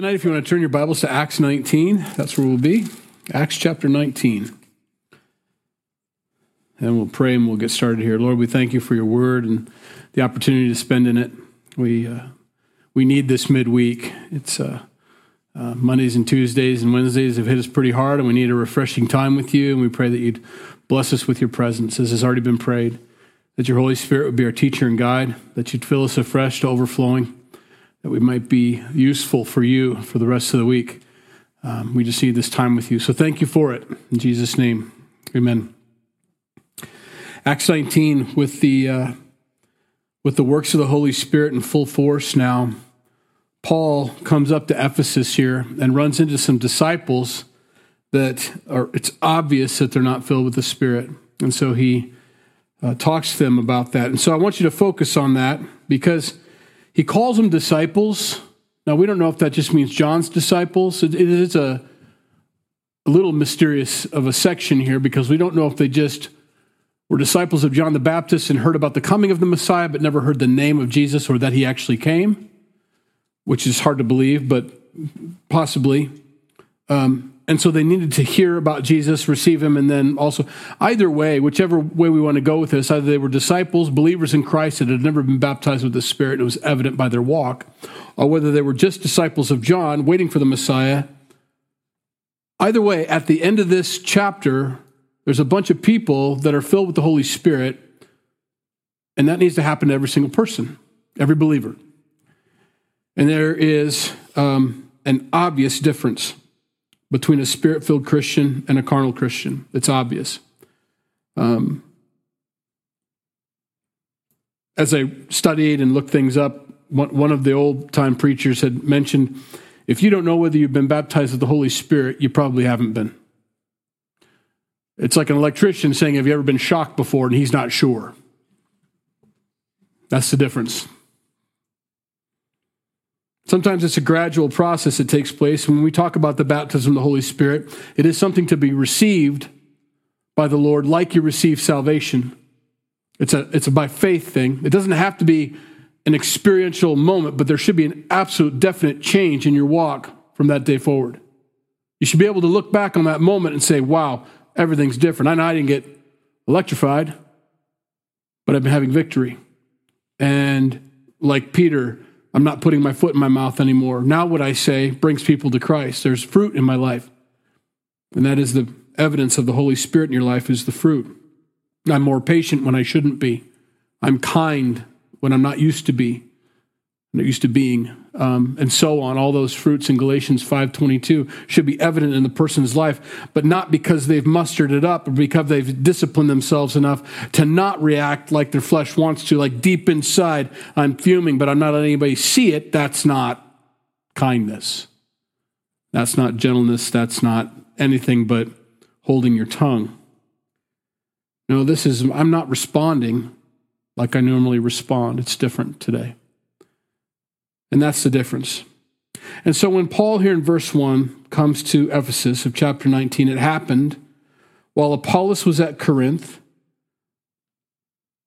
Tonight, if you want to turn your Bibles to Acts 19, that's where we'll be. Acts chapter 19. And we'll pray and we'll get started here. Lord, we thank you for your word and the opportunity to spend in it. We, uh, we need this midweek. It's uh, uh, Mondays and Tuesdays and Wednesdays have hit us pretty hard, and we need a refreshing time with you. And we pray that you'd bless us with your presence, as has already been prayed, that your Holy Spirit would be our teacher and guide, that you'd fill us afresh to overflowing that we might be useful for you for the rest of the week. Um, we just need this time with you. So thank you for it. In Jesus' name, amen. Acts 19 with the uh, with the works of the Holy Spirit in full force now. Paul comes up to Ephesus here and runs into some disciples that are it's obvious that they're not filled with the Spirit. And so he uh, talks to them about that. And so I want you to focus on that because he calls them disciples. Now, we don't know if that just means John's disciples. it is a, a little mysterious of a section here because we don't know if they just were disciples of John the Baptist and heard about the coming of the Messiah, but never heard the name of Jesus or that he actually came, which is hard to believe, but possibly. Um, and so they needed to hear about Jesus, receive him, and then also, either way, whichever way we want to go with this, either they were disciples, believers in Christ that had never been baptized with the Spirit, and it was evident by their walk, or whether they were just disciples of John waiting for the Messiah. Either way, at the end of this chapter, there's a bunch of people that are filled with the Holy Spirit, and that needs to happen to every single person, every believer. And there is um, an obvious difference between a spirit filled Christian and a carnal Christian. It's obvious. Um, as I studied and looked things up, one of the old time preachers had mentioned if you don't know whether you've been baptized with the Holy Spirit, you probably haven't been. It's like an electrician saying, Have you ever been shocked before? And he's not sure. That's the difference. Sometimes it's a gradual process that takes place. When we talk about the baptism of the Holy Spirit, it is something to be received by the Lord like you receive salvation. It's a, it's a by faith thing. It doesn't have to be an experiential moment, but there should be an absolute definite change in your walk from that day forward. You should be able to look back on that moment and say, wow, everything's different. I know I didn't get electrified, but I've been having victory. And like Peter, I'm not putting my foot in my mouth anymore. Now, what I say brings people to Christ. There's fruit in my life. And that is the evidence of the Holy Spirit in your life is the fruit. I'm more patient when I shouldn't be. I'm kind when I'm not used to be not used to being, um, and so on. All those fruits in Galatians 5:22 should be evident in the person's life, but not because they've mustered it up or because they've disciplined themselves enough to not react like their flesh wants to. Like deep inside, I'm fuming, but I'm not letting anybody see it. That's not kindness. That's not gentleness. That's not anything but holding your tongue. No, this is, I'm not responding like I normally respond. It's different today. And that's the difference. And so when Paul here in verse 1 comes to Ephesus of chapter 19, it happened while Apollos was at Corinth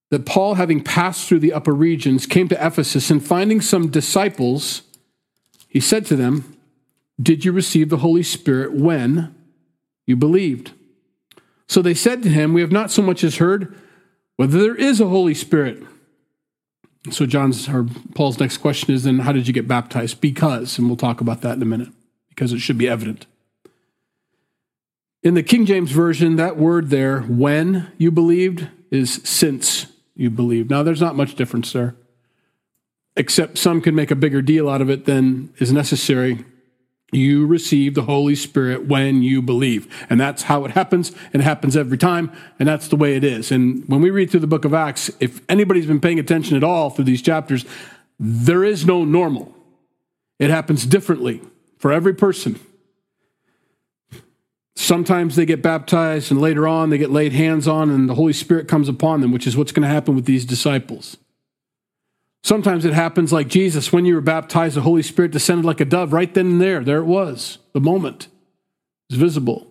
that Paul, having passed through the upper regions, came to Ephesus and finding some disciples, he said to them, Did you receive the Holy Spirit when you believed? So they said to him, We have not so much as heard whether there is a Holy Spirit. So John's or Paul's next question is then how did you get baptized? Because, and we'll talk about that in a minute, because it should be evident. In the King James Version, that word there, when you believed, is since you believed. Now, there's not much difference there, except some can make a bigger deal out of it than is necessary you receive the Holy Spirit when you believe. And that's how it happens. And it happens every time. And that's the way it is. And when we read through the book of Acts, if anybody's been paying attention at all through these chapters, there is no normal. It happens differently for every person. Sometimes they get baptized, and later on they get laid hands on, and the Holy Spirit comes upon them, which is what's going to happen with these disciples. Sometimes it happens like Jesus. When you were baptized, the Holy Spirit descended like a dove right then and there. There it was, the moment. It's visible.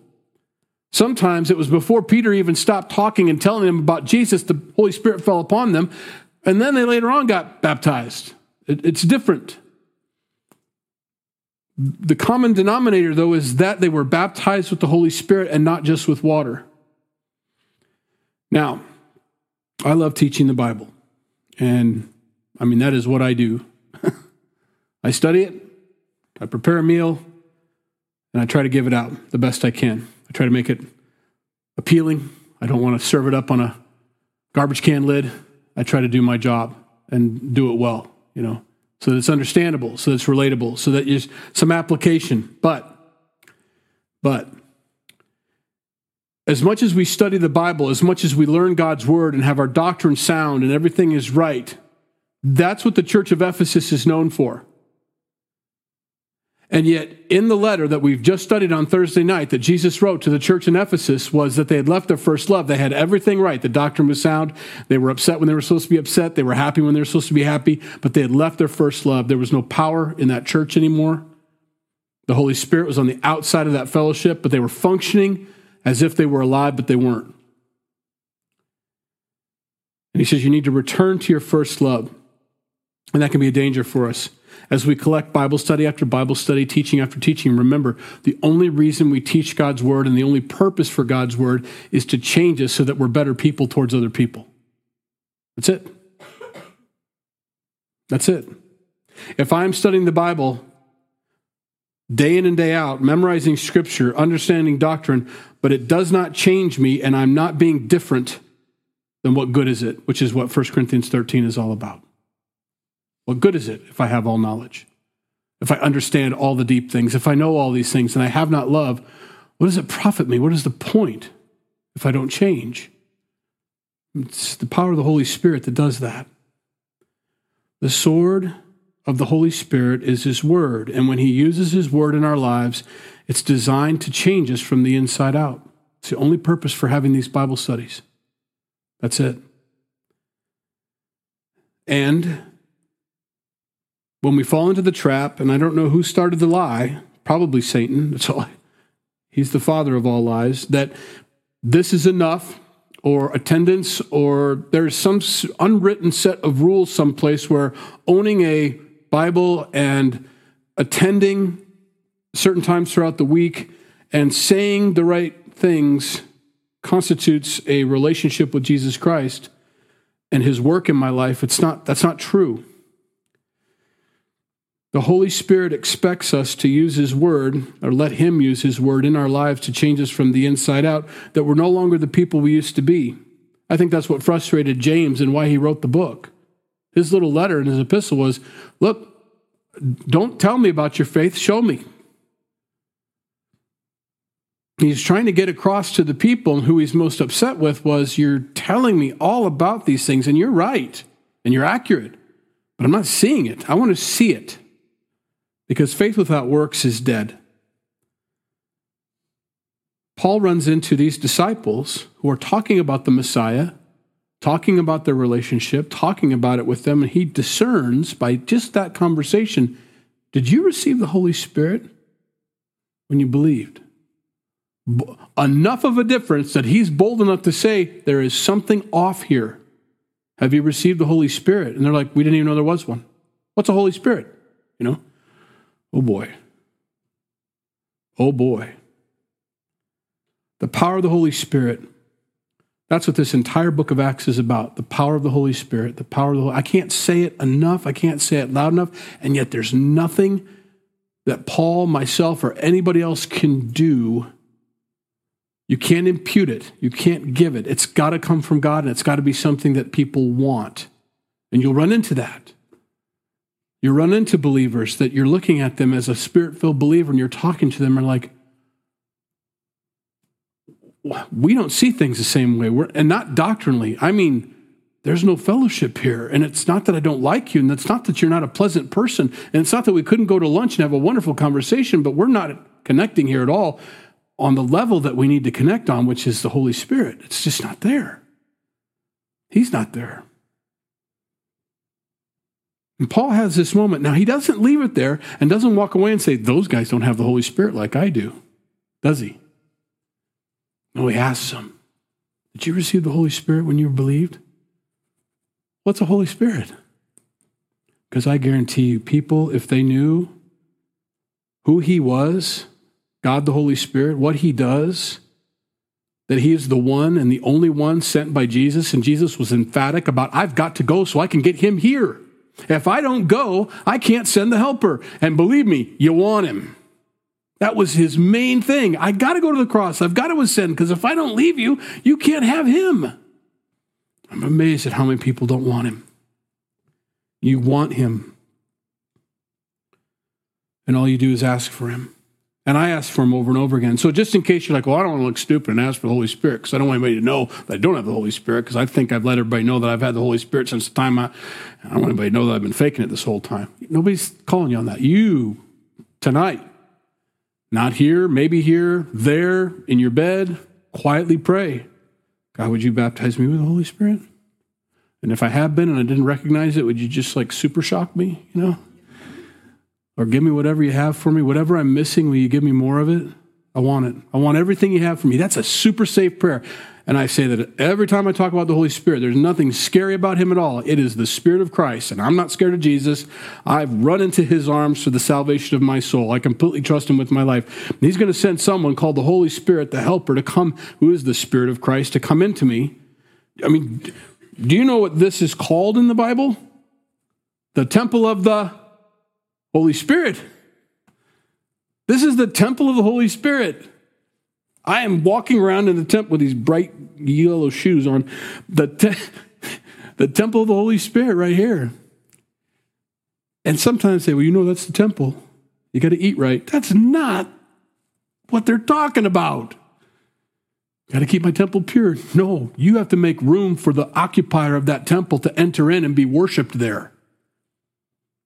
Sometimes it was before Peter even stopped talking and telling them about Jesus, the Holy Spirit fell upon them, and then they later on got baptized. It, it's different. The common denominator, though, is that they were baptized with the Holy Spirit and not just with water. Now, I love teaching the Bible. And I mean, that is what I do. I study it, I prepare a meal, and I try to give it out the best I can. I try to make it appealing. I don't want to serve it up on a garbage can lid. I try to do my job and do it well, you know, so that it's understandable, so that it's relatable, so that there's some application. But, but, as much as we study the Bible, as much as we learn God's word and have our doctrine sound and everything is right, that's what the church of Ephesus is known for. And yet, in the letter that we've just studied on Thursday night that Jesus wrote to the church in Ephesus was that they had left their first love. They had everything right. The doctrine was sound. They were upset when they were supposed to be upset. They were happy when they were supposed to be happy, but they had left their first love. There was no power in that church anymore. The Holy Spirit was on the outside of that fellowship, but they were functioning as if they were alive, but they weren't. And he says, You need to return to your first love. And that can be a danger for us. As we collect Bible study after Bible study, teaching after teaching, remember the only reason we teach God's word and the only purpose for God's word is to change us so that we're better people towards other people. That's it. That's it. If I'm studying the Bible day in and day out, memorizing scripture, understanding doctrine, but it does not change me and I'm not being different, then what good is it? Which is what 1 Corinthians 13 is all about. What good is it if I have all knowledge? If I understand all the deep things, if I know all these things and I have not love, what does it profit me? What is the point if I don't change? It's the power of the Holy Spirit that does that. The sword of the Holy Spirit is His Word. And when He uses His Word in our lives, it's designed to change us from the inside out. It's the only purpose for having these Bible studies. That's it. And when we fall into the trap, and I don't know who started the lie, probably Satan, that's all. He's the father of all lies, that this is enough, or attendance, or there's some unwritten set of rules someplace where owning a Bible and attending certain times throughout the week and saying the right things constitutes a relationship with Jesus Christ and his work in my life. It's not, that's not true. The Holy Spirit expects us to use His Word, or let Him use His Word in our lives to change us from the inside out, that we're no longer the people we used to be. I think that's what frustrated James and why he wrote the book. His little letter in his epistle was Look, don't tell me about your faith, show me. He's trying to get across to the people, who he's most upset with was, You're telling me all about these things, and you're right, and you're accurate, but I'm not seeing it. I want to see it because faith without works is dead. Paul runs into these disciples who are talking about the Messiah, talking about their relationship, talking about it with them, and he discerns by just that conversation did you receive the Holy Spirit when you believed? Enough of a difference that he's bold enough to say, there is something off here. Have you received the Holy Spirit? And they're like, we didn't even know there was one. What's a Holy Spirit? You know? Oh boy. Oh boy. The power of the Holy Spirit. That's what this entire book of Acts is about. The power of the Holy Spirit, the power of the Holy I can't say it enough. I can't say it loud enough. And yet there's nothing that Paul, myself, or anybody else can do. You can't impute it. You can't give it. It's got to come from God and it's got to be something that people want. And you'll run into that. You run into believers that you're looking at them as a spirit filled believer and you're talking to them and like, we don't see things the same way. We're, and not doctrinally. I mean, there's no fellowship here. And it's not that I don't like you, and it's not that you're not a pleasant person, and it's not that we couldn't go to lunch and have a wonderful conversation, but we're not connecting here at all on the level that we need to connect on, which is the Holy Spirit. It's just not there. He's not there. And Paul has this moment. Now, he doesn't leave it there and doesn't walk away and say, Those guys don't have the Holy Spirit like I do, does he? No, he asks them, Did you receive the Holy Spirit when you believed? What's a Holy Spirit? Because I guarantee you, people, if they knew who he was, God the Holy Spirit, what he does, that he is the one and the only one sent by Jesus. And Jesus was emphatic about, I've got to go so I can get him here. If I don't go, I can't send the helper. And believe me, you want him. That was his main thing. I got to go to the cross. I've got to ascend because if I don't leave you, you can't have him. I'm amazed at how many people don't want him. You want him. And all you do is ask for him. And I ask for him over and over again. So just in case you're like, well, I don't want to look stupid and ask for the Holy Spirit because I don't want anybody to know that I don't have the Holy Spirit because I think I've let everybody know that I've had the Holy Spirit since the time I, I don't want anybody to know that I've been faking it this whole time. Nobody's calling you on that. You, tonight, not here, maybe here, there, in your bed, quietly pray. God, would you baptize me with the Holy Spirit? And if I have been and I didn't recognize it, would you just like super shock me, you know? Or give me whatever you have for me. Whatever I'm missing, will you give me more of it? I want it. I want everything you have for me. That's a super safe prayer. And I say that every time I talk about the Holy Spirit, there's nothing scary about him at all. It is the Spirit of Christ. And I'm not scared of Jesus. I've run into his arms for the salvation of my soul. I completely trust him with my life. And he's going to send someone called the Holy Spirit, the helper, to come, who is the Spirit of Christ, to come into me. I mean, do you know what this is called in the Bible? The temple of the Holy Spirit. This is the temple of the Holy Spirit. I am walking around in the temple with these bright yellow shoes on. The, te- the temple of the Holy Spirit right here. And sometimes say, well, you know, that's the temple. You got to eat right. That's not what they're talking about. Got to keep my temple pure. No, you have to make room for the occupier of that temple to enter in and be worshiped there.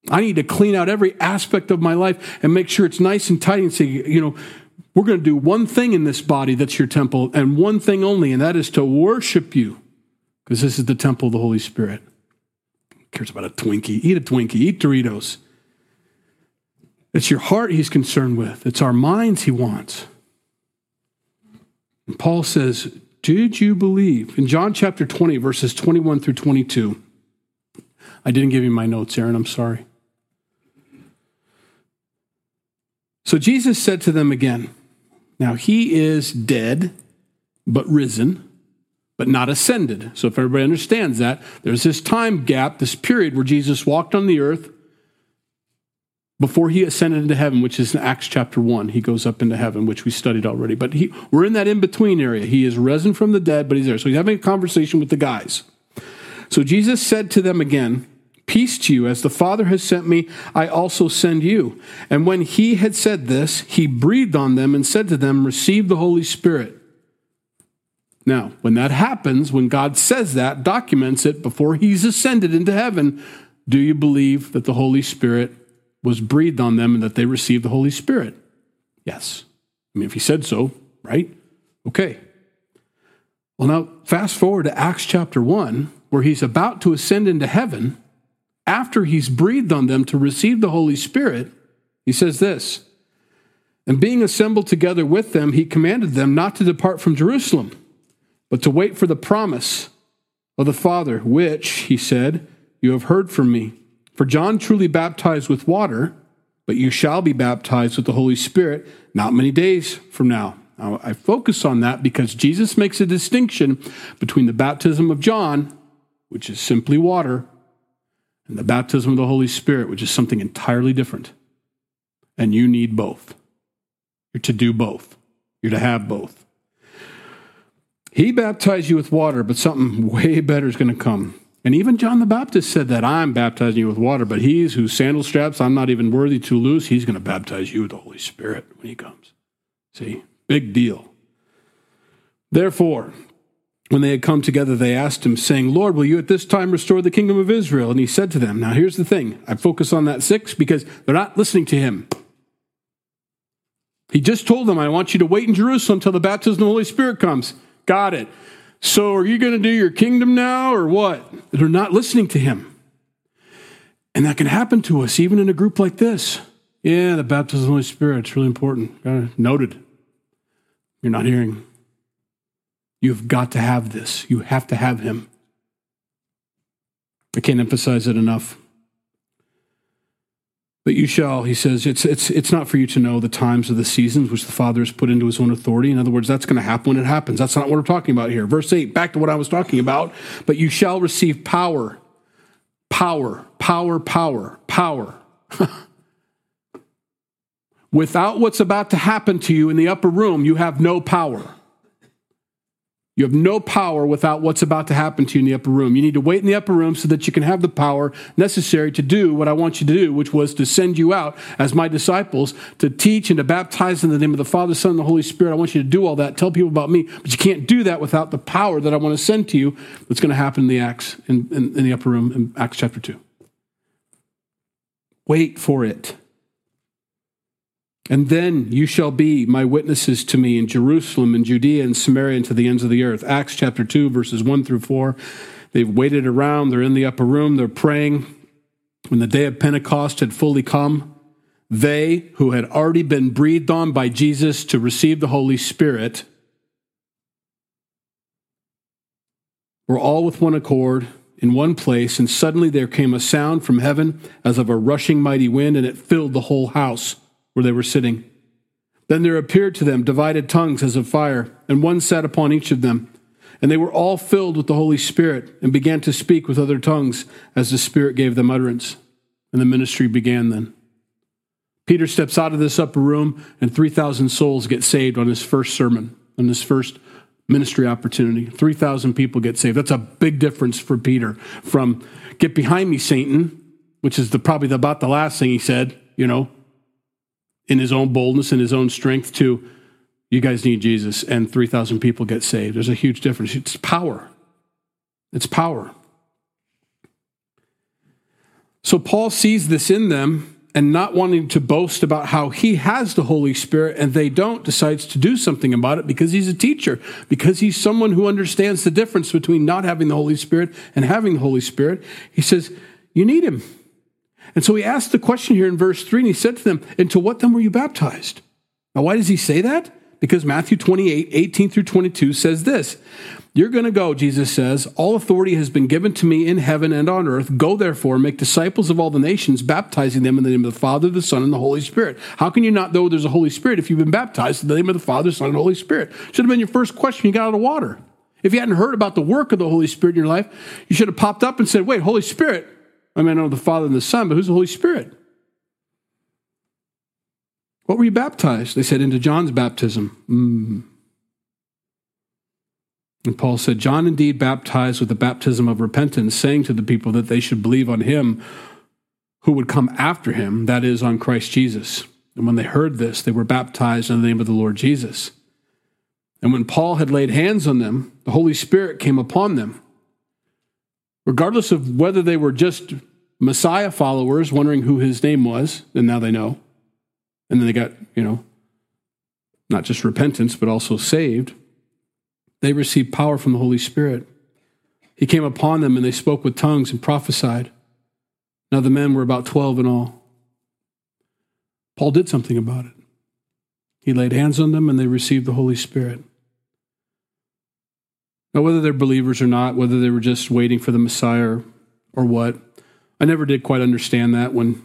I need to clean out every aspect of my life and make sure it's nice and tidy and say, you know, we're going to do one thing in this body that's your temple and one thing only, and that is to worship you because this is the temple of the Holy Spirit. Who cares about a Twinkie? Eat a Twinkie, eat Doritos. It's your heart he's concerned with, it's our minds he wants. And Paul says, Did you believe? In John chapter 20, verses 21 through 22. I didn't give you my notes, Aaron. I'm sorry. So Jesus said to them again, Now he is dead, but risen, but not ascended. So if everybody understands that, there's this time gap, this period where Jesus walked on the earth before he ascended into heaven, which is in Acts chapter 1. He goes up into heaven, which we studied already. But he, we're in that in between area. He is risen from the dead, but he's there. So he's having a conversation with the guys. So Jesus said to them again, Peace to you. As the Father has sent me, I also send you. And when he had said this, he breathed on them and said to them, Receive the Holy Spirit. Now, when that happens, when God says that, documents it before he's ascended into heaven, do you believe that the Holy Spirit was breathed on them and that they received the Holy Spirit? Yes. I mean, if he said so, right? Okay. Well, now, fast forward to Acts chapter 1, where he's about to ascend into heaven after he's breathed on them to receive the Holy Spirit, he says this And being assembled together with them, he commanded them not to depart from Jerusalem, but to wait for the promise of the Father, which, he said, you have heard from me. For John truly baptized with water, but you shall be baptized with the Holy Spirit not many days from now. Now, I focus on that because Jesus makes a distinction between the baptism of John, which is simply water, and the baptism of the Holy Spirit, which is something entirely different. And you need both. You're to do both, you're to have both. He baptized you with water, but something way better is going to come. And even John the Baptist said that I'm baptizing you with water, but he's whose sandal straps I'm not even worthy to loose, he's going to baptize you with the Holy Spirit when he comes. See, big deal. Therefore, when they had come together, they asked him, saying, Lord, will you at this time restore the kingdom of Israel? And he said to them, Now here's the thing. I focus on that six because they're not listening to him. He just told them, I want you to wait in Jerusalem until the baptism of the Holy Spirit comes. Got it. So are you going to do your kingdom now or what? They're not listening to him. And that can happen to us even in a group like this. Yeah, the baptism of the Holy Spirit, it's really important. Got it. Noted. You're not hearing. You've got to have this. You have to have him. I can't emphasize it enough. But you shall, he says, it's, it's, it's not for you to know the times of the seasons which the Father has put into his own authority. In other words, that's going to happen when it happens. That's not what we're talking about here. Verse 8, back to what I was talking about. But you shall receive power. Power, power, power, power. Without what's about to happen to you in the upper room, you have no power. You have no power without what's about to happen to you in the upper room. You need to wait in the upper room so that you can have the power necessary to do what I want you to do, which was to send you out as my disciples to teach and to baptize in the name of the Father, Son, and the Holy Spirit. I want you to do all that, tell people about me, but you can't do that without the power that I want to send to you that's going to happen in the Acts, in, in, in the upper room in Acts chapter 2. Wait for it. And then you shall be my witnesses to me in Jerusalem and Judea and Samaria and to the ends of the earth. Acts chapter 2, verses 1 through 4. They've waited around, they're in the upper room, they're praying. When the day of Pentecost had fully come, they who had already been breathed on by Jesus to receive the Holy Spirit were all with one accord in one place, and suddenly there came a sound from heaven as of a rushing mighty wind, and it filled the whole house where they were sitting. Then there appeared to them divided tongues as of fire, and one sat upon each of them. And they were all filled with the Holy Spirit and began to speak with other tongues as the Spirit gave them utterance. And the ministry began then. Peter steps out of this upper room, and 3,000 souls get saved on his first sermon, on his first ministry opportunity. 3,000 people get saved. That's a big difference for Peter from get behind me, Satan, which is the, probably about the last thing he said, you know, in his own boldness and his own strength to, you guys need Jesus, and 3,000 people get saved. There's a huge difference. It's power. It's power. So Paul sees this in them and not wanting to boast about how he has the Holy Spirit and they don't, decides to do something about it because he's a teacher, because he's someone who understands the difference between not having the Holy Spirit and having the Holy Spirit. He says, You need him. And so he asked the question here in verse 3, and he said to them, Into what then were you baptized? Now, why does he say that? Because Matthew 28, 18 through 22 says this You're going to go, Jesus says, All authority has been given to me in heaven and on earth. Go therefore, make disciples of all the nations, baptizing them in the name of the Father, the Son, and the Holy Spirit. How can you not know there's a Holy Spirit if you've been baptized in the name of the Father, Son, and Holy Spirit? Should have been your first question you got out of water. If you hadn't heard about the work of the Holy Spirit in your life, you should have popped up and said, Wait, Holy Spirit, I mean, I know the Father and the Son, but who's the Holy Spirit? What were you baptized? They said, into John's baptism. Mm. And Paul said, John indeed baptized with the baptism of repentance, saying to the people that they should believe on him who would come after him, that is, on Christ Jesus. And when they heard this, they were baptized in the name of the Lord Jesus. And when Paul had laid hands on them, the Holy Spirit came upon them regardless of whether they were just Messiah followers wondering who his name was, and now they know. And then they got, you know, not just repentance, but also saved. They received power from the Holy Spirit. He came upon them and they spoke with tongues and prophesied. Now the men were about 12 in all. Paul did something about it. He laid hands on them and they received the Holy Spirit. Now, whether they're believers or not, whether they were just waiting for the Messiah or, what, I never did quite understand that when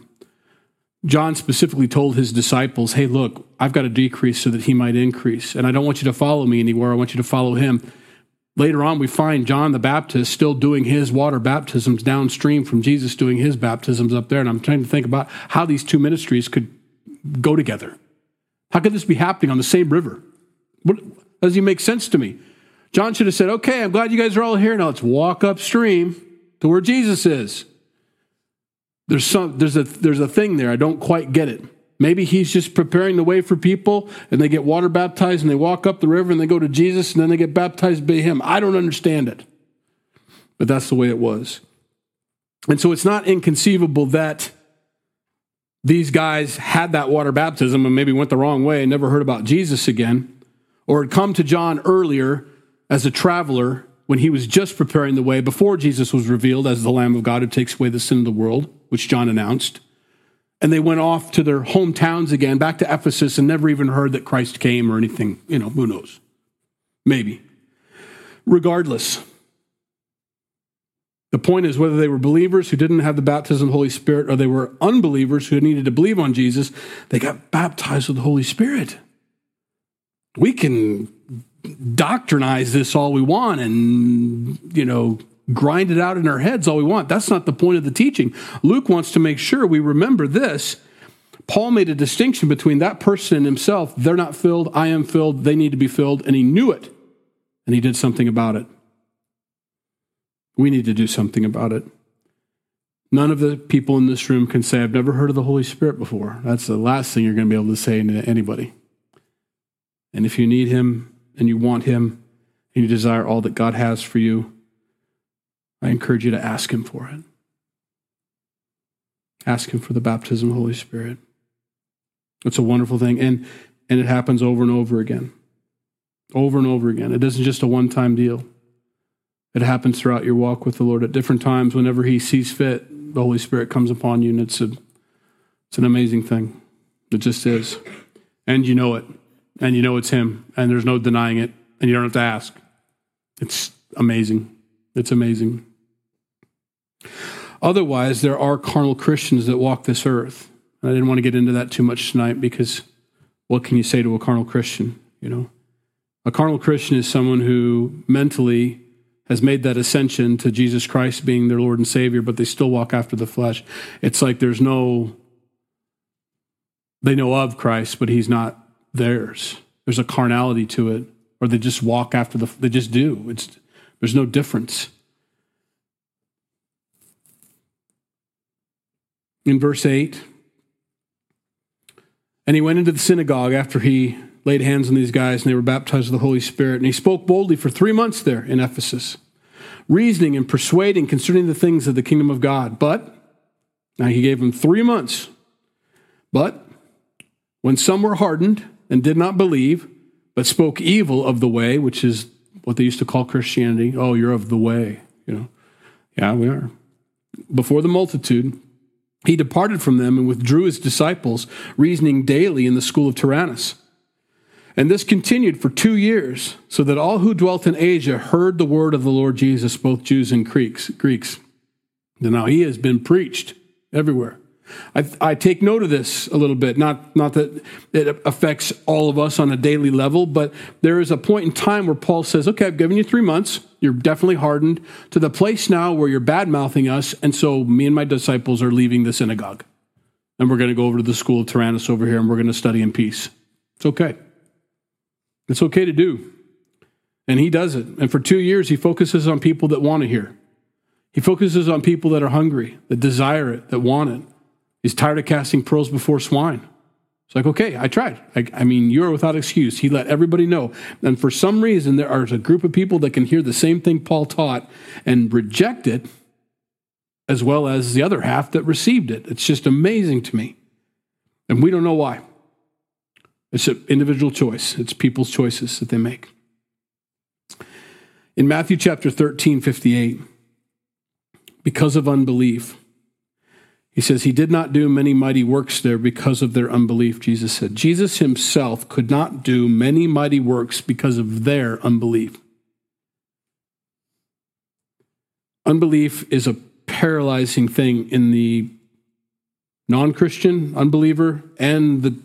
John specifically told his disciples, Hey, look, I've got to decrease so that he might increase. And I don't want you to follow me anywhere. I want you to follow him. Later on, we find John the Baptist still doing his water baptisms downstream from Jesus doing his baptisms up there. And I'm trying to think about how these two ministries could go together. How could this be happening on the same river? What, does it make sense to me? John should have said, okay, I'm glad you guys are all here. Now let's walk upstream to where Jesus is. There's some there's a there's a thing there. I don't quite get it. Maybe he's just preparing the way for people and they get water baptized and they walk up the river and they go to Jesus and then they get baptized by him. I don't understand it. But that's the way it was. And so it's not inconceivable that these guys had that water baptism and maybe went the wrong way and never heard about Jesus again, or had come to John earlier as a traveler when he was just preparing the way before Jesus was revealed as the Lamb of God who takes away the sin of the world, which John announced. And they went off to their hometowns again, back to Ephesus, and never even heard that Christ came or anything. You know, who knows? Maybe. Regardless, The point is whether they were believers who didn't have the baptism of the Holy Spirit or they were unbelievers who needed to believe on Jesus, they got baptized with the Holy Spirit. We can doctrinize this all we want and, you know, grind it out in our heads all we want. That's not the point of the teaching. Luke wants to make sure we remember this. Paul made a distinction between that person and himself. They're not filled, I am filled, they need to be filled, and he knew it, and he did something about it. We need to do something about it. None of the people in this room can say, I've never heard of the Holy Spirit before. That's the last thing you're going to be able to say to anybody. And if you need Him and you want Him and you desire all that God has for you, I encourage you to ask Him for it. Ask Him for the baptism of the Holy Spirit. It's a wonderful thing. And, and it happens over and over again. Over and over again. It isn't just a one time deal. It happens throughout your walk with the Lord at different times. Whenever He sees fit, the Holy Spirit comes upon you, and it's, a, it's an amazing thing. It just is. And you know it. And you know it's Him. And there's no denying it. And you don't have to ask. It's amazing. It's amazing. Otherwise, there are carnal Christians that walk this earth. And I didn't want to get into that too much tonight because what can you say to a carnal Christian? You know, a carnal Christian is someone who mentally has made that ascension to Jesus Christ being their Lord and Savior, but they still walk after the flesh. It's like there's no, they know of Christ, but he's not theirs. There's a carnality to it, or they just walk after the, they just do. It's, there's no difference. In verse 8, and he went into the synagogue after he laid hands on these guys and they were baptized with the Holy Spirit. And he spoke boldly for three months there in Ephesus, reasoning and persuading concerning the things of the kingdom of God. But, now he gave them three months. But when some were hardened and did not believe, but spoke evil of the way, which is what they used to call Christianity. Oh, you're of the way, you know. Yeah, we are. Before the multitude, he departed from them and withdrew his disciples, reasoning daily in the school of Tyrannus. And this continued for two years, so that all who dwelt in Asia heard the word of the Lord Jesus, both Jews and Greeks. Now he has been preached everywhere. I, I, take note of this a little bit. Not, not that it affects all of us on a daily level, but there is a point in time where Paul says, Okay, I've given you three months. You're definitely hardened to the place now where you're bad mouthing us. And so me and my disciples are leaving the synagogue. And we're going to go over to the school of Tyrannus over here and we're going to study in peace. It's okay. It's okay to do. And he does it. And for two years, he focuses on people that want to hear. He focuses on people that are hungry, that desire it, that want it. He's tired of casting pearls before swine. It's like, okay, I tried. I, I, mean, you're without excuse. He let everybody know. And for some reason, there are a group of people that can hear the same thing Paul taught and reject it, as well as the other half that received it. It's just amazing to me. And we don't know why. It's an individual choice, it's people's choices that they make. In Matthew chapter 13, 58, because of unbelief, he says, He did not do many mighty works there because of their unbelief, Jesus said. Jesus himself could not do many mighty works because of their unbelief. Unbelief is a paralyzing thing in the non Christian unbeliever and the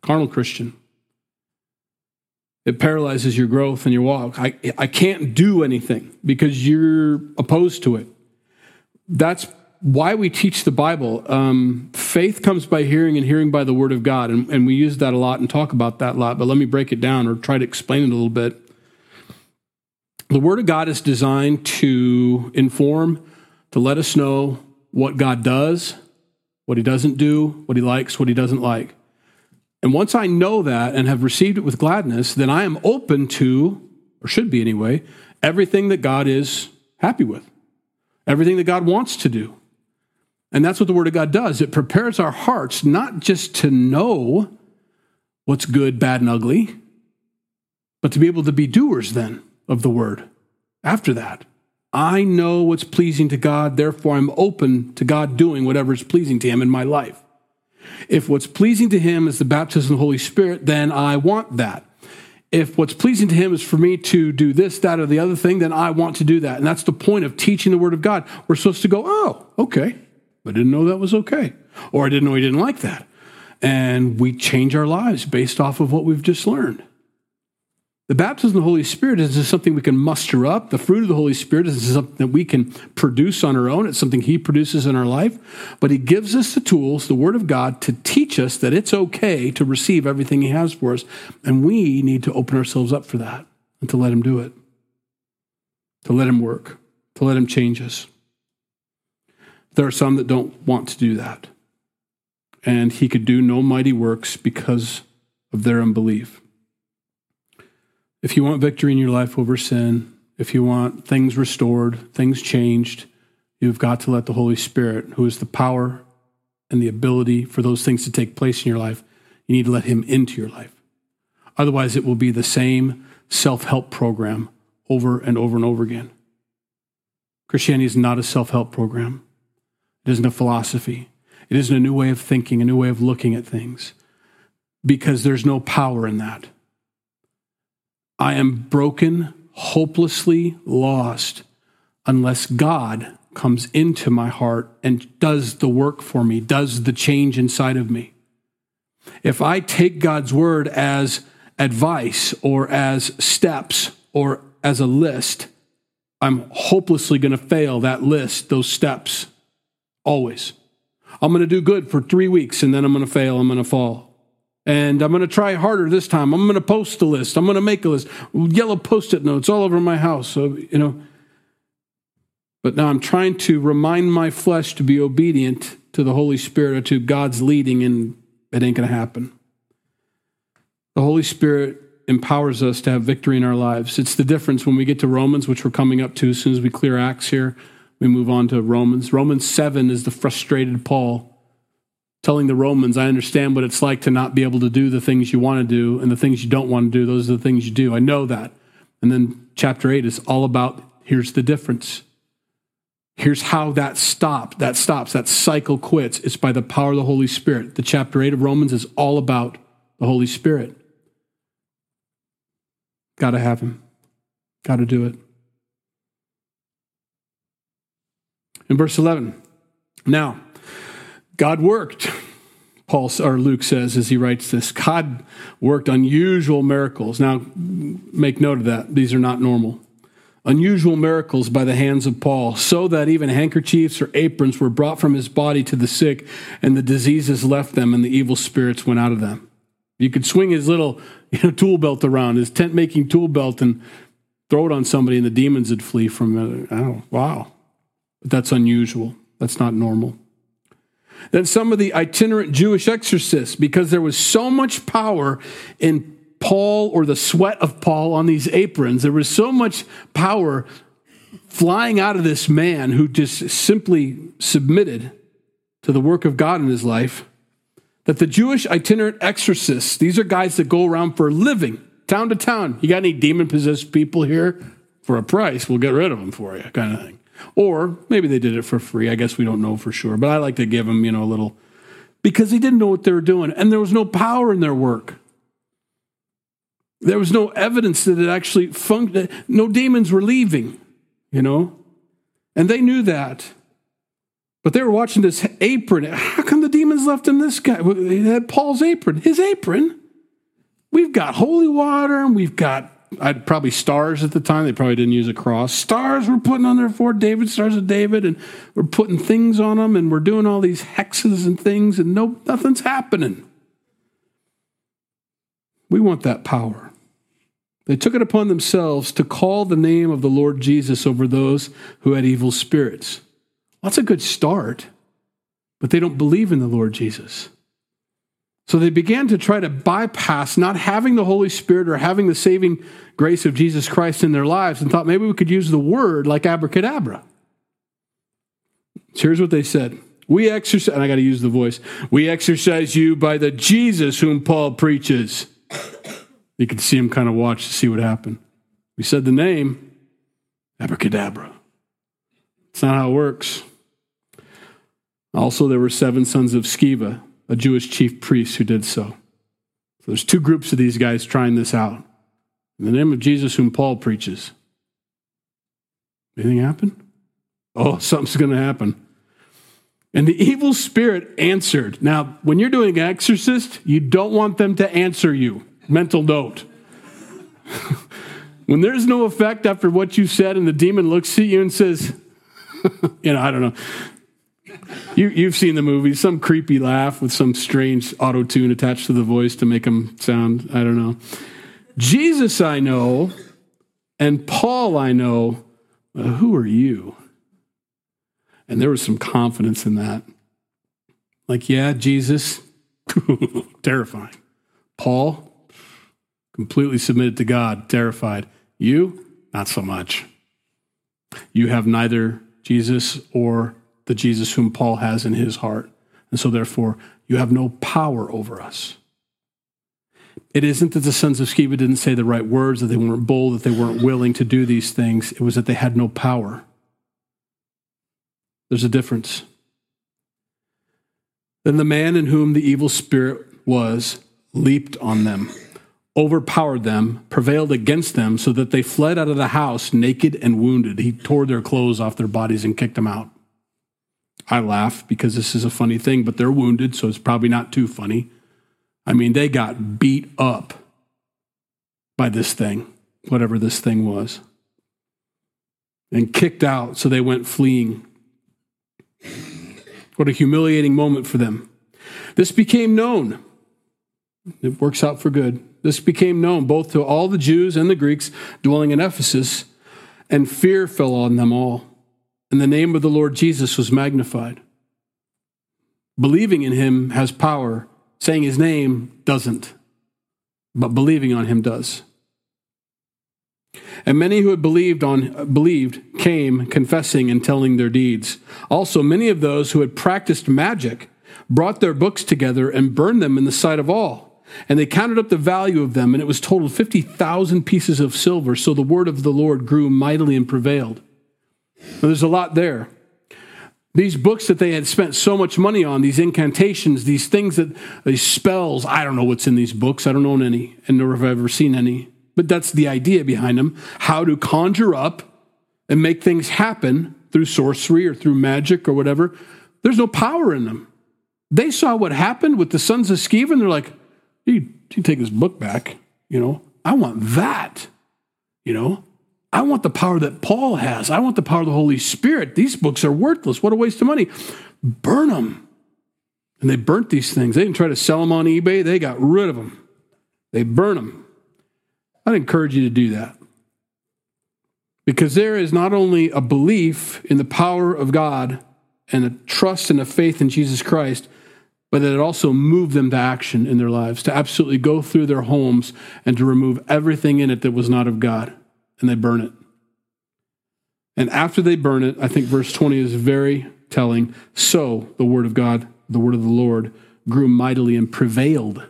carnal Christian. It paralyzes your growth and your walk. I, I can't do anything because you're opposed to it. That's why we teach the Bible. Um, faith comes by hearing and hearing by the Word of God. And, and we use that a lot and talk about that a lot, but let me break it down or try to explain it a little bit. The Word of God is designed to inform, to let us know what God does, what He doesn't do, what He likes, what He doesn't like. And once I know that and have received it with gladness, then I am open to, or should be anyway, everything that God is happy with, everything that God wants to do. And that's what the Word of God does. It prepares our hearts not just to know what's good, bad, and ugly, but to be able to be doers then of the Word after that. I know what's pleasing to God, therefore I'm open to God doing whatever is pleasing to Him in my life. If what's pleasing to him is the baptism of the Holy Spirit, then I want that. if what's pleasing to him is for me to do this, that, or the other thing, then I want to do that. And that's the point of teaching the word of God. We're supposed to go, oh, okay. I didn't know that was okay. Or I didn't know he didn't like that. And we change our lives based off of what we've just learned. The baptism of the Holy Spirit isn't something we can muster up. The fruit of the Holy Spirit isn't something that we can produce on our own. It's something He produces in our life. But He gives us the tools, the Word of God, to teach us that it's okay to receive everything He has for us. And we need to open ourselves up for that and to let Him do it, to let Him work, to let Him change us. There are some that don't want to do that. And He could do no mighty works because of their unbelief. If you want victory in your life over sin, if you want things restored, things changed, you've got to let the Holy Spirit, who is the power and the ability for those things to take place in your life, you need to let Him into your life. Otherwise, it will be the same self help program over and over and over again. Christianity is not a self help program, it isn't a philosophy, it isn't a new way of thinking, a new way of looking at things, because there's no power in that. I am broken, hopelessly lost unless God comes into my heart and does the work for me, does the change inside of me. If I take God's word as advice or as steps or as a list, I'm hopelessly going to fail that list, those steps, always. I'm going to do good for three weeks and then I'm going to fail, I'm going to fall. And I'm going to try harder this time. I'm going to post a list. I'm going to make a list. Yellow post it notes all over my house. So, you know. But now I'm trying to remind my flesh to be obedient to the Holy Spirit or to God's leading, and it ain't going to happen. The Holy Spirit empowers us to have victory in our lives. It's the difference when we get to Romans, which we're coming up to as soon as we clear Acts here. We move on to Romans. Romans 7 is the frustrated Paul telling the Romans, I understand what it's like to not be able to do the things you want to do, and the things you don't want to do, those are the things you do. I know that. And then chapter 8 is all about here's the difference. Here's how that stops. That stops. That cycle quits. It's by the power of the Holy Spirit. The chapter 8 of Romans is all about the Holy Spirit. Got to have him. Got to do it. In verse 11, now, God worked. Paul or Luke says as he writes this, God worked unusual miracles. Now, make note of that. These are not normal. Unusual miracles by the hands of Paul, so that even handkerchiefs or aprons were brought from his body to the sick, and the diseases left them, and the evil spirits went out of them. You could swing his little you know, tool belt around, his tent making tool belt, and throw it on somebody, and the demons would flee from uh, it. Oh, wow. But that's unusual. That's not normal than some of the itinerant Jewish exorcists because there was so much power in Paul or the sweat of Paul on these aprons. There was so much power flying out of this man who just simply submitted to the work of God in his life that the Jewish itinerant exorcists, these are guys that go around for a living, town to town. You got any demon possessed people here? For a price, we'll get rid of them for you, kind of thing. Or maybe they did it for free. I guess we don't know for sure. But I like to give them, you know, a little because they didn't know what they were doing and there was no power in their work. There was no evidence that it actually functioned. No demons were leaving, you know? And they knew that. But they were watching this apron. How come the demons left him this guy? He had Paul's apron. His apron. We've got holy water and we've got I'd probably stars at the time. They probably didn't use a cross. Stars were putting on their forehead, David stars of David, and we're putting things on them, and we're doing all these hexes and things, and no, nothing's happening. We want that power. They took it upon themselves to call the name of the Lord Jesus over those who had evil spirits. Well, that's a good start, but they don't believe in the Lord Jesus. So they began to try to bypass not having the Holy Spirit or having the saving grace of Jesus Christ in their lives and thought maybe we could use the word like abracadabra. So here's what they said. We exorcise, and I got to use the voice. We exorcise you by the Jesus whom Paul preaches. You could see him kind of watch to see what happened. We said the name, abracadabra. It's not how it works. Also, there were seven sons of Sceva a Jewish chief priest who did so. So there's two groups of these guys trying this out. In the name of Jesus, whom Paul preaches. Anything happen? Oh, something's going to happen. And the evil spirit answered. Now, when you're doing an exorcist, you don't want them to answer you. Mental note. when there's no effect after what you said, and the demon looks at you and says, you know, I don't know. You, you've seen the movie, some creepy laugh with some strange auto tune attached to the voice to make him sound, I don't know. Jesus, I know, and Paul, I know. who are you? And there was some confidence in that. Like, yeah, Jesus, terrifying. Paul, completely submitted to God, terrified. You, not so much. You have neither Jesus or the Jesus whom Paul has in his heart. And so, therefore, you have no power over us. It isn't that the sons of Sceva didn't say the right words, that they weren't bold, that they weren't willing to do these things. It was that they had no power. There's a difference. Then the man in whom the evil spirit was leaped on them, overpowered them, prevailed against them, so that they fled out of the house naked and wounded. He tore their clothes off their bodies and kicked them out. I laugh because this is a funny thing, but they're wounded, so it's probably not too funny. I mean, they got beat up by this thing, whatever this thing was, and kicked out, so they went fleeing. What a humiliating moment for them. This became known. It works out for good. This became known both to all the Jews and the Greeks dwelling in Ephesus, and fear fell on them all and the name of the Lord Jesus was magnified. Believing in him has power, saying his name doesn't, but believing on him does. And many who had believed on believed came confessing and telling their deeds. Also many of those who had practiced magic brought their books together and burned them in the sight of all. And they counted up the value of them, and it was totaled 50,000 pieces of silver. So the word of the Lord grew mightily and prevailed. Now, there's a lot there. These books that they had spent so much money on, these incantations, these things that, these spells, I don't know what's in these books. I don't own any, and nor have I ever seen any. But that's the idea behind them how to conjure up and make things happen through sorcery or through magic or whatever. There's no power in them. They saw what happened with the sons of Sceva, and they're like, you, you take this book back, you know, I want that, you know. I want the power that Paul has. I want the power of the Holy Spirit. These books are worthless. What a waste of money. Burn them. And they burnt these things. They didn't try to sell them on eBay, they got rid of them. They burn them. I'd encourage you to do that. Because there is not only a belief in the power of God and a trust and a faith in Jesus Christ, but that it also moved them to action in their lives, to absolutely go through their homes and to remove everything in it that was not of God and they burn it. And after they burn it, I think verse 20 is very telling. So the word of God, the word of the Lord, grew mightily and prevailed.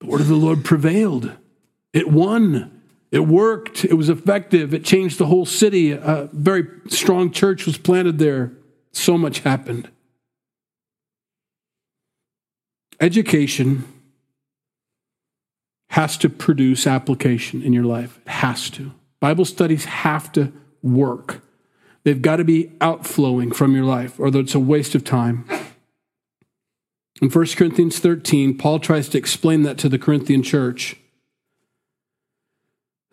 The word of the Lord prevailed. It won. It worked. It was effective. It changed the whole city. A very strong church was planted there. So much happened. Education has to produce application in your life. It has to. Bible studies have to work. They've got to be outflowing from your life, or it's a waste of time. In 1 Corinthians 13, Paul tries to explain that to the Corinthian church.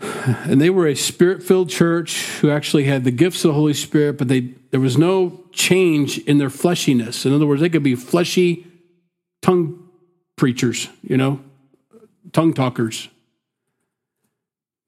And they were a spirit filled church who actually had the gifts of the Holy Spirit, but they, there was no change in their fleshiness. In other words, they could be fleshy tongue preachers, you know, tongue talkers.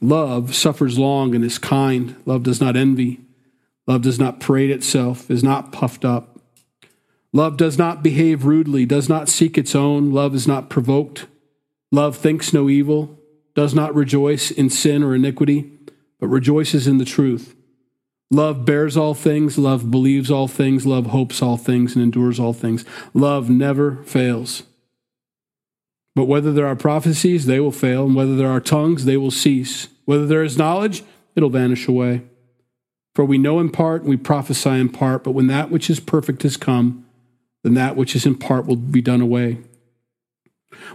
Love suffers long and is kind. Love does not envy. Love does not parade itself, is not puffed up. Love does not behave rudely, does not seek its own. Love is not provoked. Love thinks no evil, does not rejoice in sin or iniquity, but rejoices in the truth. Love bears all things, love believes all things, love hopes all things, and endures all things. Love never fails. But whether there are prophecies, they will fail, and whether there are tongues, they will cease. Whether there is knowledge, it'll vanish away. For we know in part, and we prophesy in part, but when that which is perfect has come, then that which is in part will be done away.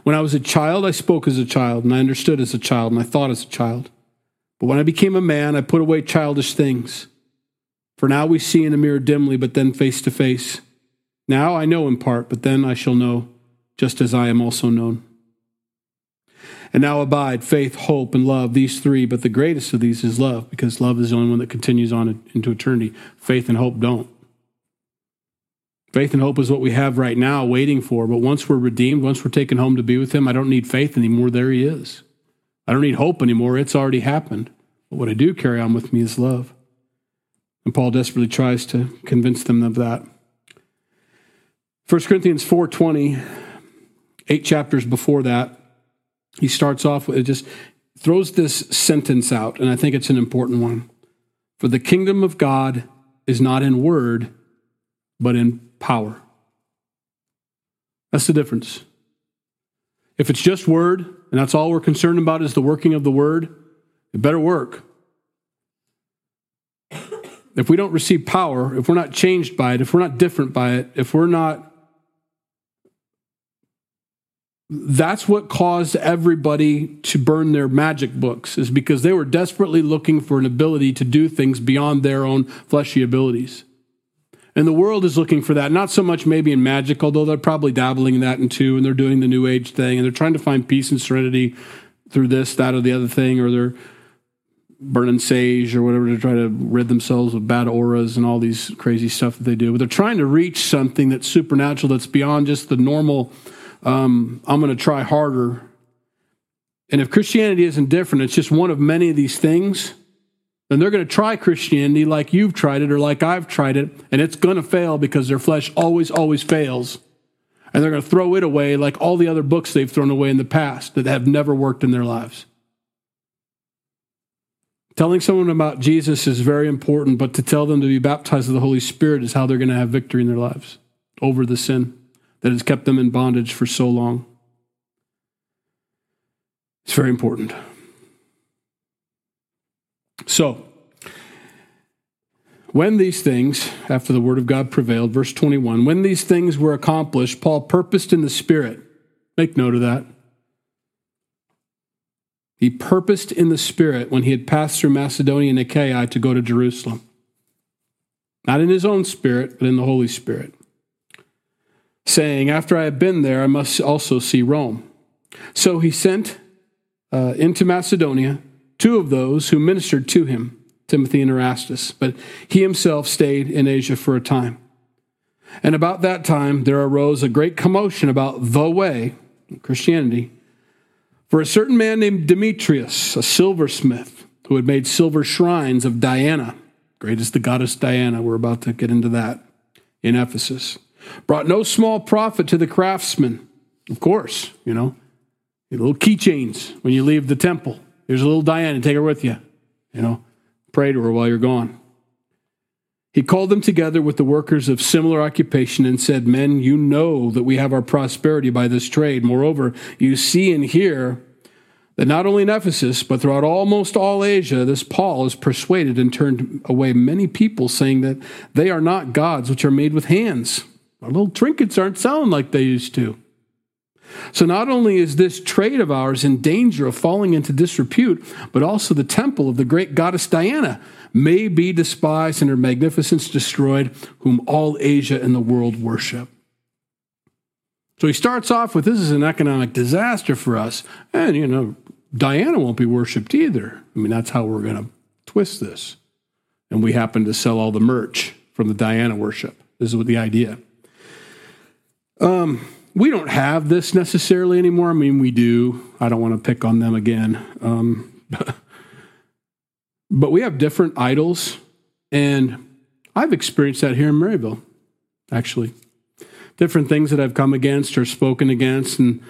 When I was a child, I spoke as a child, and I understood as a child, and I thought as a child. But when I became a man, I put away childish things. For now we see in a mirror dimly, but then face to face. Now I know in part, but then I shall know, just as I am also known. And now abide faith, hope, and love, these three, but the greatest of these is love, because love is the only one that continues on into eternity. Faith and hope don't. Faith and hope is what we have right now, waiting for. But once we're redeemed, once we're taken home to be with Him, I don't need faith anymore. There He is. I don't need hope anymore. It's already happened. But what I do carry on with me is love. And Paul desperately tries to convince them of that. 1 Corinthians 4:20, eight chapters before that, he starts off with it just throws this sentence out, and I think it's an important one. For the kingdom of God is not in word, but in power. That's the difference. If it's just word, and that's all we're concerned about is the working of the word, it better work. If we don't receive power, if we're not changed by it, if we're not different by it, if we're not that's what caused everybody to burn their magic books is because they were desperately looking for an ability to do things beyond their own fleshy abilities and the world is looking for that not so much maybe in magic although they're probably dabbling in that and too and they're doing the new age thing and they're trying to find peace and serenity through this that or the other thing or they're burning sage or whatever to try to rid themselves of bad auras and all these crazy stuff that they do. But they're trying to reach something that's supernatural, that's beyond just the normal, um, I'm going to try harder. And if Christianity isn't different, it's just one of many of these things, then they're going to try Christianity like you've tried it or like I've tried it, and it's going to fail because their flesh always, always fails. And they're going to throw it away like all the other books they've thrown away in the past that have never worked in their lives. Telling someone about Jesus is very important, but to tell them to be baptized with the Holy Spirit is how they're going to have victory in their lives over the sin that has kept them in bondage for so long. It's very important. So, when these things, after the word of God prevailed, verse 21, when these things were accomplished, Paul purposed in the Spirit, make note of that, he purposed in the Spirit when he had passed through Macedonia and Achaia to go to Jerusalem. Not in his own spirit, but in the Holy Spirit. Saying, After I have been there, I must also see Rome. So he sent uh, into Macedonia two of those who ministered to him, Timothy and Erastus, but he himself stayed in Asia for a time. And about that time, there arose a great commotion about the way, Christianity, for a certain man named Demetrius, a silversmith, who had made silver shrines of Diana, great is the goddess Diana, we're about to get into that, in Ephesus, brought no small profit to the craftsmen. Of course, you know, little keychains when you leave the temple. Here's a little Diana, take her with you. You know, pray to her while you're gone. He called them together with the workers of similar occupation and said, Men, you know that we have our prosperity by this trade. Moreover, you see and hear that not only in Ephesus, but throughout almost all Asia, this Paul has persuaded and turned away many people, saying that they are not gods which are made with hands. Our little trinkets aren't selling like they used to. So not only is this trade of ours in danger of falling into disrepute, but also the temple of the great goddess Diana may be despised and her magnificence destroyed, whom all Asia and the world worship. So he starts off with this is an economic disaster for us. And, you know, Diana won't be worshiped either. I mean, that's how we're going to twist this. And we happen to sell all the merch from the Diana worship. This is what the idea. Um, we don't have this necessarily anymore. I mean, we do. I don't want to pick on them again. Um, But we have different idols, and I've experienced that here in Maryville, actually. Different things that I've come against or spoken against, and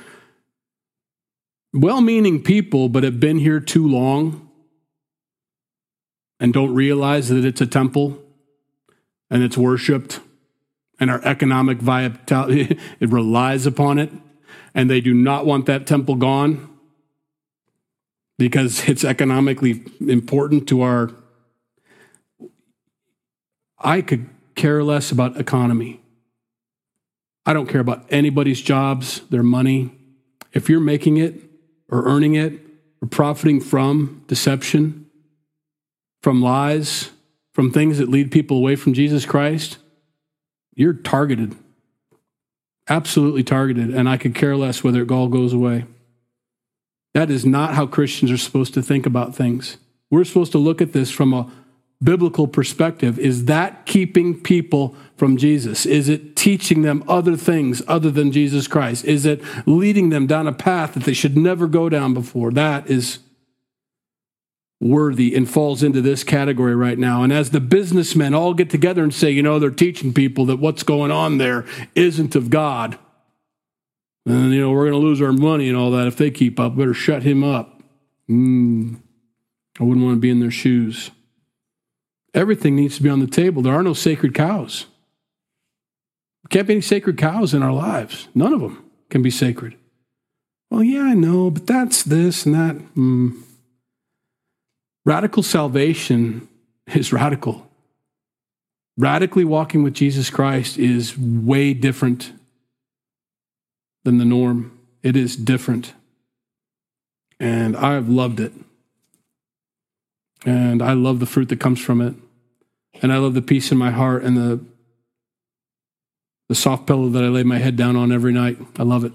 well meaning people, but have been here too long. and don't realize that it's a temple and it's worshiped and our economic vitality it relies upon it and they do not want that temple gone because it's economically important to our I could care less about economy. I don't care about anybody's jobs, their money. If you're making it or earning it or profiting from deception, from lies, from things that lead people away from Jesus Christ, you're targeted. Absolutely targeted. And I could care less whether it all goes away. That is not how Christians are supposed to think about things. We're supposed to look at this from a biblical perspective. Is that keeping people from Jesus? Is it teaching them other things other than Jesus Christ? Is it leading them down a path that they should never go down before? That is worthy and falls into this category right now. And as the businessmen all get together and say, you know, they're teaching people that what's going on there isn't of God. And, you know, we're going to lose our money and all that if they keep up. Better shut him up. Mm, I wouldn't want to be in their shoes. Everything needs to be on the table. There are no sacred cows. Can't be any sacred cows in our lives. None of them can be sacred. Well, yeah, I know, but that's this and that. Mm. Radical salvation is radical. Radically walking with Jesus Christ is way different than the norm. It is different. And I've loved it. And I love the fruit that comes from it. And I love the peace in my heart and the the soft pillow that I lay my head down on every night. I love it.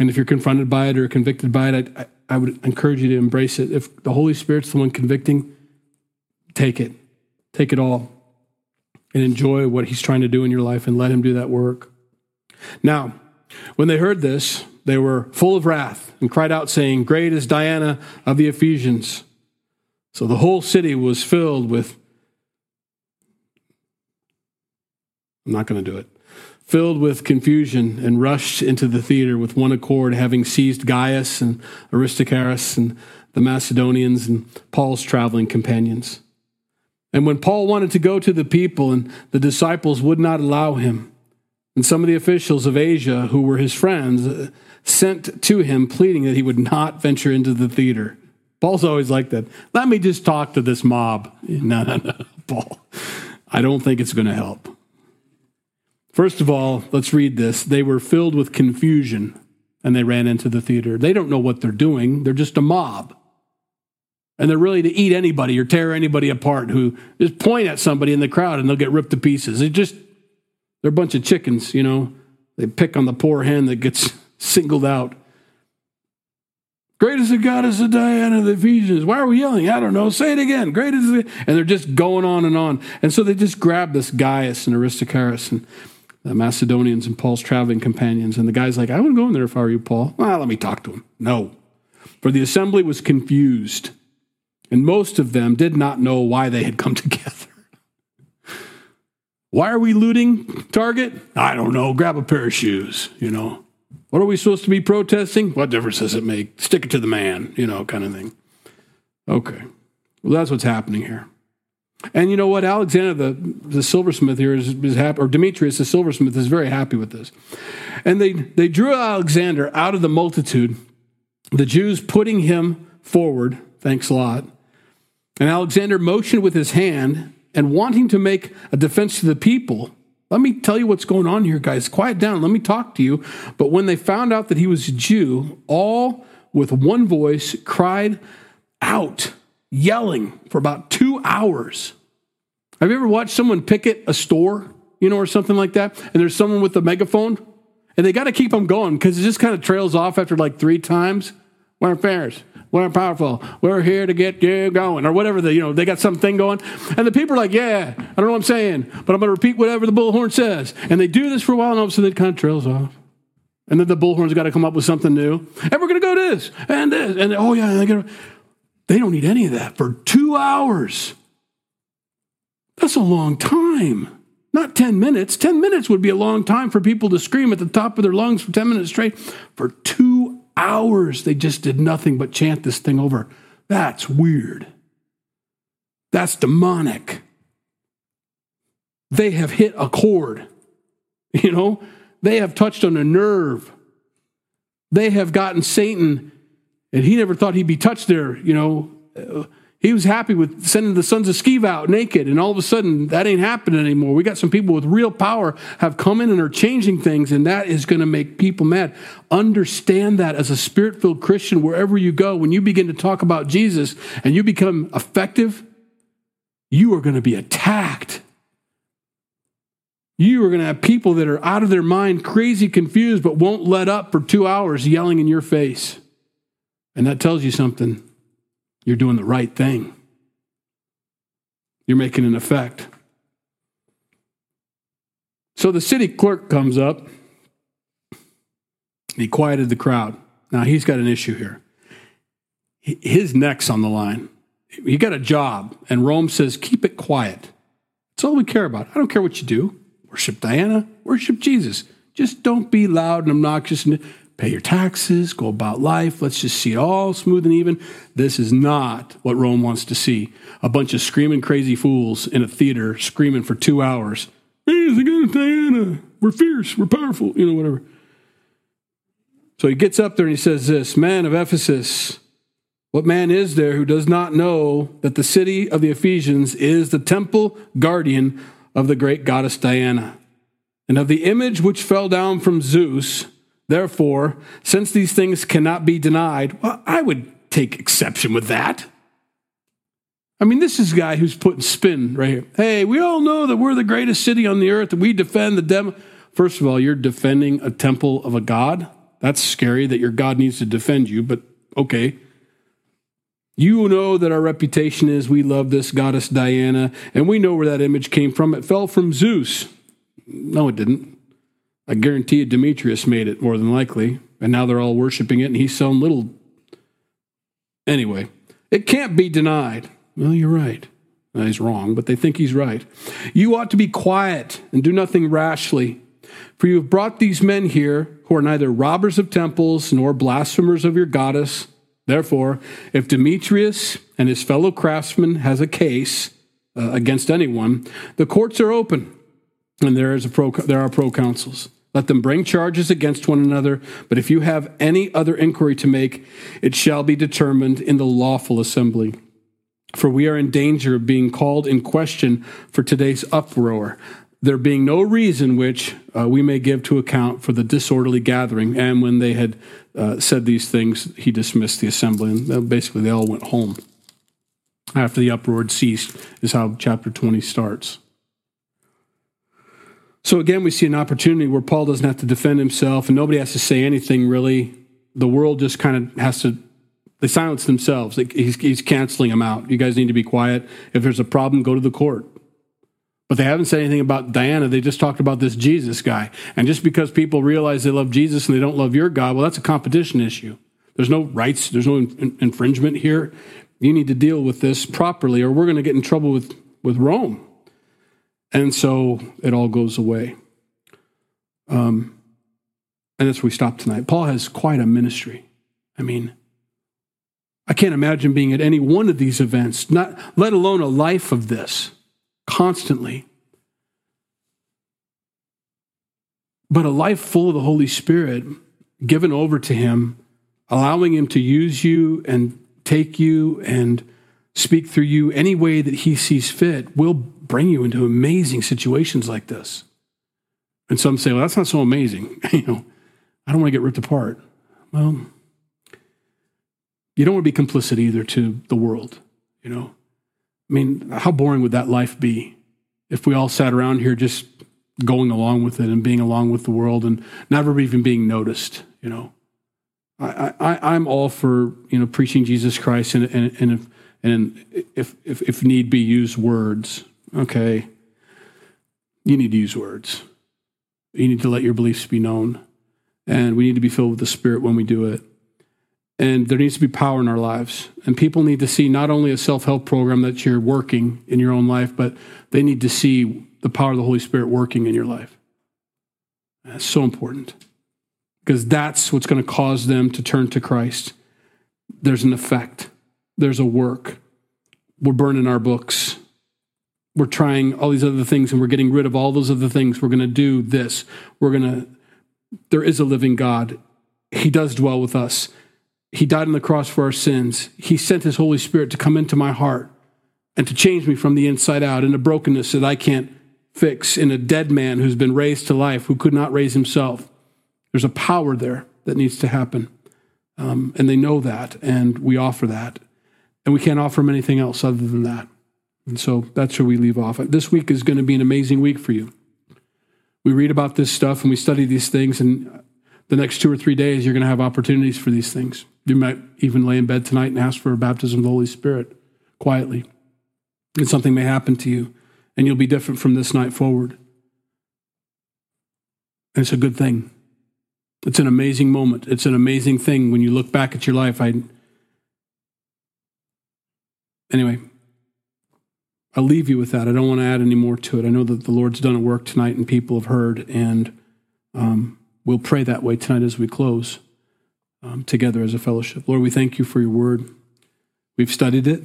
And if you're confronted by it or convicted by it, I, I would encourage you to embrace it. If the Holy Spirit's the one convicting, take it. Take it all and enjoy what He's trying to do in your life and let Him do that work. Now, when they heard this, they were full of wrath and cried out, saying, Great is Diana of the Ephesians. So the whole city was filled with, I'm not going to do it, filled with confusion and rushed into the theater with one accord, having seized Gaius and Aristarchus and the Macedonians and Paul's traveling companions. And when Paul wanted to go to the people and the disciples would not allow him, and some of the officials of Asia who were his friends uh, sent to him pleading that he would not venture into the theater. Paul's always like that. Let me just talk to this mob. No, no, no, Paul. I don't think it's going to help. First of all, let's read this. They were filled with confusion and they ran into the theater. They don't know what they're doing, they're just a mob. And they're really to eat anybody or tear anybody apart who just point at somebody in the crowd and they'll get ripped to pieces. It just, they're a bunch of chickens, you know. They pick on the poor hen that gets singled out. Great is the goddess of Diana of the Ephesians. Why are we yelling? I don't know. Say it again. Great is the. And they're just going on and on. And so they just grab this Gaius and Aristarchus and the Macedonians and Paul's traveling companions. And the guy's like, I wouldn't go in there if I were you, Paul. Well, let me talk to him. No. For the assembly was confused, and most of them did not know why they had come together. why are we looting Target? I don't know. Grab a pair of shoes, you know. What are we supposed to be protesting? What difference does it make? Stick it to the man, you know, kind of thing. Okay. Well, that's what's happening here. And you know what? Alexander, the, the silversmith here, is, is happy, or Demetrius, the silversmith, is very happy with this. And they, they drew Alexander out of the multitude, the Jews putting him forward. Thanks a lot. And Alexander motioned with his hand and wanting to make a defense to the people let me tell you what's going on here, guys. Quiet down. Let me talk to you. But when they found out that he was a Jew, all with one voice cried out, yelling for about two hours. Have you ever watched someone picket a store, you know, or something like that? And there's someone with a megaphone, and they got to keep them going because it just kind of trails off after like three times. We're fairs. We're powerful. We're here to get you going, or whatever the you know they got something going, and the people are like, yeah, I don't know what I'm saying, but I'm going to repeat whatever the bullhorn says, and they do this for a while, and all of a sudden it kind of trails off, and then the bullhorn's got to come up with something new, and we're going to go this and this, and oh yeah, they, gotta, they don't need any of that for two hours. That's a long time. Not 10 minutes. 10 minutes would be a long time for people to scream at the top of their lungs for 10 minutes straight. For two hours they just did nothing but chant this thing over. That's weird. That's demonic. They have hit a chord. You know, they have touched on a nerve. They have gotten Satan, and he never thought he'd be touched there. You know, he was happy with sending the sons of Sceva out naked, and all of a sudden that ain't happening anymore. We got some people with real power have come in and are changing things, and that is going to make people mad. Understand that as a spirit filled Christian, wherever you go, when you begin to talk about Jesus and you become effective, you are going to be attacked. You are going to have people that are out of their mind, crazy, confused, but won't let up for two hours yelling in your face. And that tells you something. You're doing the right thing, you're making an effect. So the city clerk comes up. He quieted the crowd. Now he's got an issue here. His neck's on the line. He got a job, and Rome says, keep it quiet. That's all we care about. I don't care what you do. Worship Diana, worship Jesus. Just don't be loud and obnoxious pay your taxes, go about life. Let's just see it all smooth and even. This is not what Rome wants to see. A bunch of screaming crazy fools in a theater screaming for two hours. Hey, Diana. We're fierce. We're powerful. You know, whatever. So he gets up there and he says this Man of Ephesus, what man is there who does not know that the city of the Ephesians is the temple guardian of the great goddess Diana, and of the image which fell down from Zeus. Therefore, since these things cannot be denied, well, I would take exception with that. I mean, this is a guy who's putting spin right here. Hey, we all know that we're the greatest city on the earth, and we defend the dem. First of all, you're defending a temple of a god. That's scary that your God needs to defend you, but okay. You know that our reputation is we love this goddess Diana, and we know where that image came from. It fell from Zeus. No, it didn't. I guarantee you Demetrius made it more than likely, and now they're all worshiping it, and he's selling little. Anyway, it can't be denied. Well, you're right. Well, he's wrong, but they think he's right. You ought to be quiet and do nothing rashly. For you have brought these men here who are neither robbers of temples nor blasphemers of your goddess Therefore, if Demetrius and his fellow craftsmen has a case uh, against anyone, the courts are open, and there is a pro, there are proconsuls. Let them bring charges against one another, but if you have any other inquiry to make, it shall be determined in the lawful assembly. For we are in danger of being called in question for today's uproar there being no reason which uh, we may give to account for the disorderly gathering. And when they had uh, said these things, he dismissed the assembly. And basically, they all went home. After the uproar ceased, is how chapter 20 starts. So again, we see an opportunity where Paul doesn't have to defend himself and nobody has to say anything really. The world just kind of has to, they silence themselves. He's, he's canceling them out. You guys need to be quiet. If there's a problem, go to the court. But they haven't said anything about Diana. They just talked about this Jesus guy. And just because people realize they love Jesus and they don't love your God, well, that's a competition issue. There's no rights, there's no in- infringement here. You need to deal with this properly, or we're going to get in trouble with, with Rome. And so it all goes away. Um, and that's where we stop tonight. Paul has quite a ministry. I mean, I can't imagine being at any one of these events, not let alone a life of this constantly. But a life full of the Holy Spirit, given over to Him, allowing Him to use you and take you and speak through you any way that He sees fit, will bring you into amazing situations like this. And some say, well, that's not so amazing. you know, I don't want to get ripped apart. Well, you don't want to be complicit either to the world, you know. I mean, how boring would that life be if we all sat around here just going along with it and being along with the world and never even being noticed, you know? I, I, I'm all for, you know, preaching Jesus Christ and, and, and, if, and if, if, if need be, use words. Okay. You need to use words. You need to let your beliefs be known. And we need to be filled with the Spirit when we do it. And there needs to be power in our lives. And people need to see not only a self help program that you're working in your own life, but they need to see the power of the Holy Spirit working in your life. That's so important because that's what's going to cause them to turn to Christ. There's an effect. there's a work. We're burning our books. We're trying all these other things and we're getting rid of all those other things. We're going to do this. We're going to, there is a living God. He does dwell with us. He died on the cross for our sins. He sent His Holy Spirit to come into my heart and to change me from the inside out in a brokenness that I can't fix, in a dead man who's been raised to life, who could not raise himself. There's a power there that needs to happen. Um, and they know that, and we offer that. And we can't offer them anything else other than that. And so that's where we leave off. This week is going to be an amazing week for you. We read about this stuff and we study these things, and the next two or three days, you're going to have opportunities for these things. You might even lay in bed tonight and ask for a baptism of the Holy Spirit quietly. And something may happen to you, and you'll be different from this night forward. And it's a good thing. It's an amazing moment. It's an amazing thing when you look back at your life. I anyway, I'll leave you with that. I don't want to add any more to it. I know that the Lord's done a work tonight and people have heard, and um, we'll pray that way tonight as we close um, together as a fellowship. Lord, we thank you for your word. We've studied it,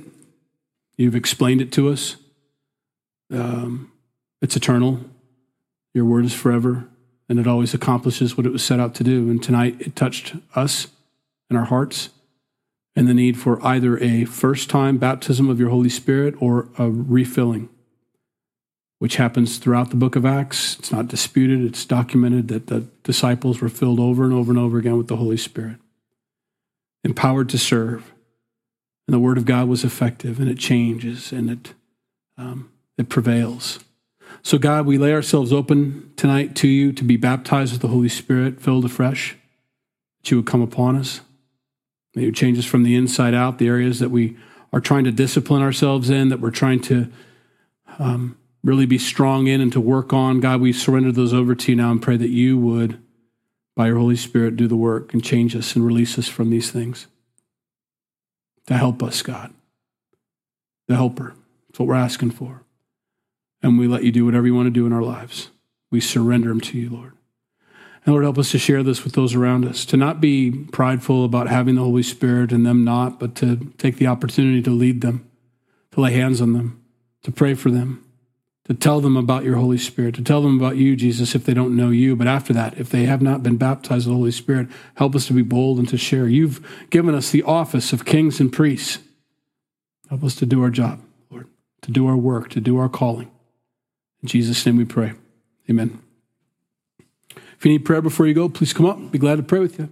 you've explained it to us. Um, it's eternal, your word is forever and it always accomplishes what it was set out to do. And tonight it touched us and our hearts and the need for either a first time baptism of your Holy Spirit or a refilling, which happens throughout the book of Acts. It's not disputed, it's documented that the disciples were filled over and over and over again with the Holy Spirit, empowered to serve. And the Word of God was effective and it changes and it, um, it prevails. So, God, we lay ourselves open tonight to you to be baptized with the Holy Spirit, filled afresh, that you would come upon us. May you change us from the inside out, the areas that we are trying to discipline ourselves in, that we're trying to um, really be strong in and to work on. God, we surrender those over to you now and pray that you would, by your Holy Spirit, do the work and change us and release us from these things. To help us, God. The helper. That's what we're asking for and we let you do whatever you want to do in our lives. We surrender them to you, Lord. And Lord, help us to share this with those around us, to not be prideful about having the Holy Spirit and them not, but to take the opportunity to lead them, to lay hands on them, to pray for them, to tell them about your Holy Spirit, to tell them about you, Jesus, if they don't know you. But after that, if they have not been baptized with the Holy Spirit, help us to be bold and to share. You've given us the office of kings and priests. Help us to do our job, Lord, to do our work, to do our calling. In Jesus' name we pray. Amen. If you need prayer before you go, please come up. Be glad to pray with you.